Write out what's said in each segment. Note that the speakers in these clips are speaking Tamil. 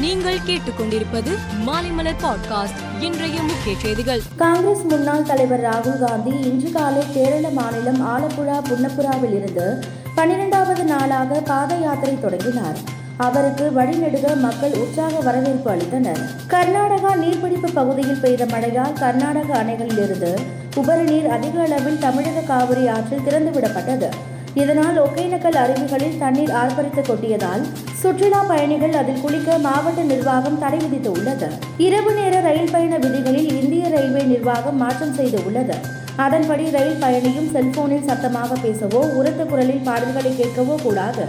நீங்கள் கேட்டுக்கொண்டிருப்பது மாலைமலர் பாட்காஸ்ட். இன்றைய முக்கிய செய்திகள். காங்கிரஸ் முன்னாள் தலைவர் ராகுல் காந்தி இன்று காலை கேரள மாநிலம் ஆலப்புழா புன்னப்புறாவில் இருந்து பன்னிரெண்டாவது நாளாக பாத யாத்திரை தொடங்கினார். அவருக்கு வழிநெடுக மக்கள் உற்சாக வரவேற்பு அளித்தனர். கர்நாடகா நீர்பிடிப்பு பகுதியில் பெய்த மழையால் கர்நாடக அணைகளிலிருந்து உபரி நீர் அதிக அளவில் தமிழக காவிரி ஆற்றில் திறந்துவிடப்பட்டது. இதனால் ஒகேனக்கல் அருவிகளில் தண்ணீர் ஆர்ப்பரித்து கொட்டியதால் சுற்றுலா பயணிகள் அதில் குளிக்க மாவட்ட நிர்வாகம் தடை விதித்து உள்ளது. இரவு நேர ரயில் பயண விதிகளில் இந்திய ரயில்வே நிர்வாகம் மாற்றம் செய்து உள்ளது. அதன்படி ரயில் பயணியும் செல்போனில் சத்தமாக பேசவோ உரத்த குரலில் பாடல்களை கேட்கவோ கூடாது.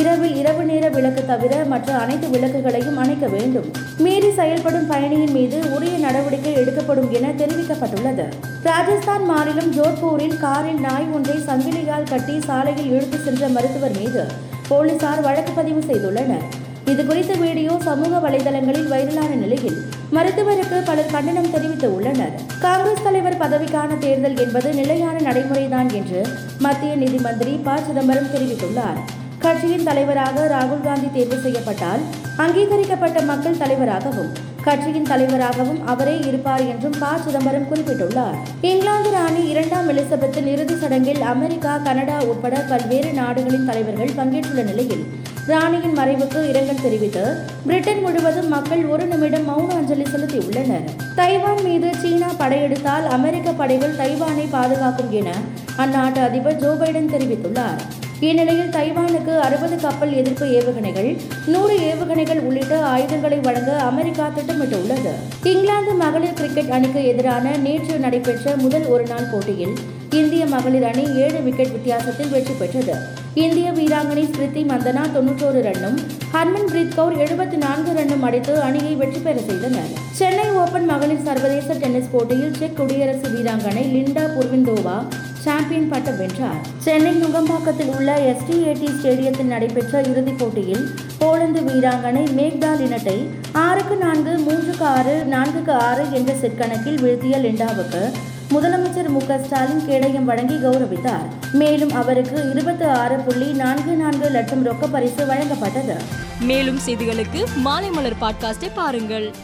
இரவில் இரவு நேர விளக்கு தவிர மற்ற அனைத்து விளக்குகளையும் அணைக்க வேண்டும். மீறி செயல்படும் பயணியின் மீது உரிய நடவடிக்கை எடுக்கப்படும் என தெரிவிக்கப்பட்டுள்ளது. ராஜஸ்தான் மாநிலம் ஜோத்பூரில் காரில் நாய் ஒன்றை சங்கிலியால் கட்டி சாலையில் இழுத்து சென்ற மருத்துவர் மீது போலீசார் வழக்கு பதிவு செய்துள்ளனர். இது குறித்த வீடியோ சமூக வலைதளங்களில் வைரலான நிலையில் மருத்துவருக்கு பலர் கண்டனம் தெரிவித்து உள்ளனர். காங்கிரஸ் தலைவர் பதவிக்கான தேர்தல் என்பது நிலையான நடைமுறைதான் என்று மத்திய நிதி மந்திரி ப. சிதம்பரம் தெரிவித்துள்ளார். கட்சியின் தலைவராக ராகுல் காந்தி தேர்வு செய்யப்பட்டால் அங்கீகரிக்கப்பட்ட மக்கள் தலைவராகவும் கட்சியின் தலைவராகவும் அவரே இருப்பார் என்றும் ப. சிதம்பரம் குறிப்பிட்டுள்ளார். இங்கிலாந்து ராணி இரண்டாம் எலிசபெத்தின் இறுதி சடங்கில் அமெரிக்கா கனடா உட்பட பல்வேறு நாடுகளின் தலைவர்கள் பங்கேற்றுள்ள நிலையில் ராணியின் மறைவுக்கு இரங்கல் தெரிவித்து பிரிட்டன் முழுவதும் மக்கள் ஒரு நிமிடம் மௌன அஞ்சலி செலுத்தியுள்ளனர். தைவான் மீது சீனா படையெடுத்தால் அமெரிக்க படைகள் தைவானை பாதுகாக்கும் என அந்நாட்டு அதிபர் ஜோ பைடன் தெரிவித்துள்ளார். இந்நிலையில் தைவானுக்கு அறுபது கப்பல் எதிர்ப்பு ஏவுகணைகள் நூறு ஏவுகணைகள் உள்ளிட்ட ஆயுதங்களை வழங்க அமெரிக்கா திட்டமிட்டுள்ளது. இங்கிலாந்து மகளிர் கிரிக்கெட் அணிக்கு எதிரான நேற்று நடைபெற்ற முதல் ஒருநாள் போட்டியில் இந்திய மகளிர் அணி ஏழு விக்கெட் வித்தியாசத்தில் வெற்றி பெற்றது. இந்திய வீராங்கனை ஸ்மிருதி மந்தனா தொன்னூற்றோரு ரன்னும் ஹர்மன் பிரீத் கவுர் எழுபத்தி நான்கு ரன்னும் அடித்து அணியை வெற்றி பெற செய்தனர். சென்னை ஓபன் மகளிர் சர்வதேச டென்னிஸ் போட்டியில் செக் குடியரசு வீராங்கனை லிண்டா புர்விந்தோவா சாம்பியன் பட்டம் வென்றார். சென்னை நுங்கம்பாக்கத்தில் உள்ள எஸ்டிஏடி ஸ்டேடியத்தில் நடைபெற்ற இறுதிப் போட்டியில் போலந்து வீராங்கனை மேக்டால் இனத்தை ஆறுக்கு நான்கு மூன்றுக்கு ஆறு நான்குக்கு ஆறு என்ற செட் கணக்கில் வீழ்த்திய லிண்டாவுக்கு முதலமைச்சர் மு ஸ்டாலின் கேடயம் வழங்கி கௌரவித்தார். மேலும் அவருக்கு இருபத்தி ஆறு புள்ளி நான்கு நான்கு லட்சம் ரொக்க பரிசு வழங்கப்பட்டது. மேலும் செய்திகளுக்கு மாலை மலர் பாட்காஸ்டை பாருங்கள்.